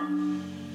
Música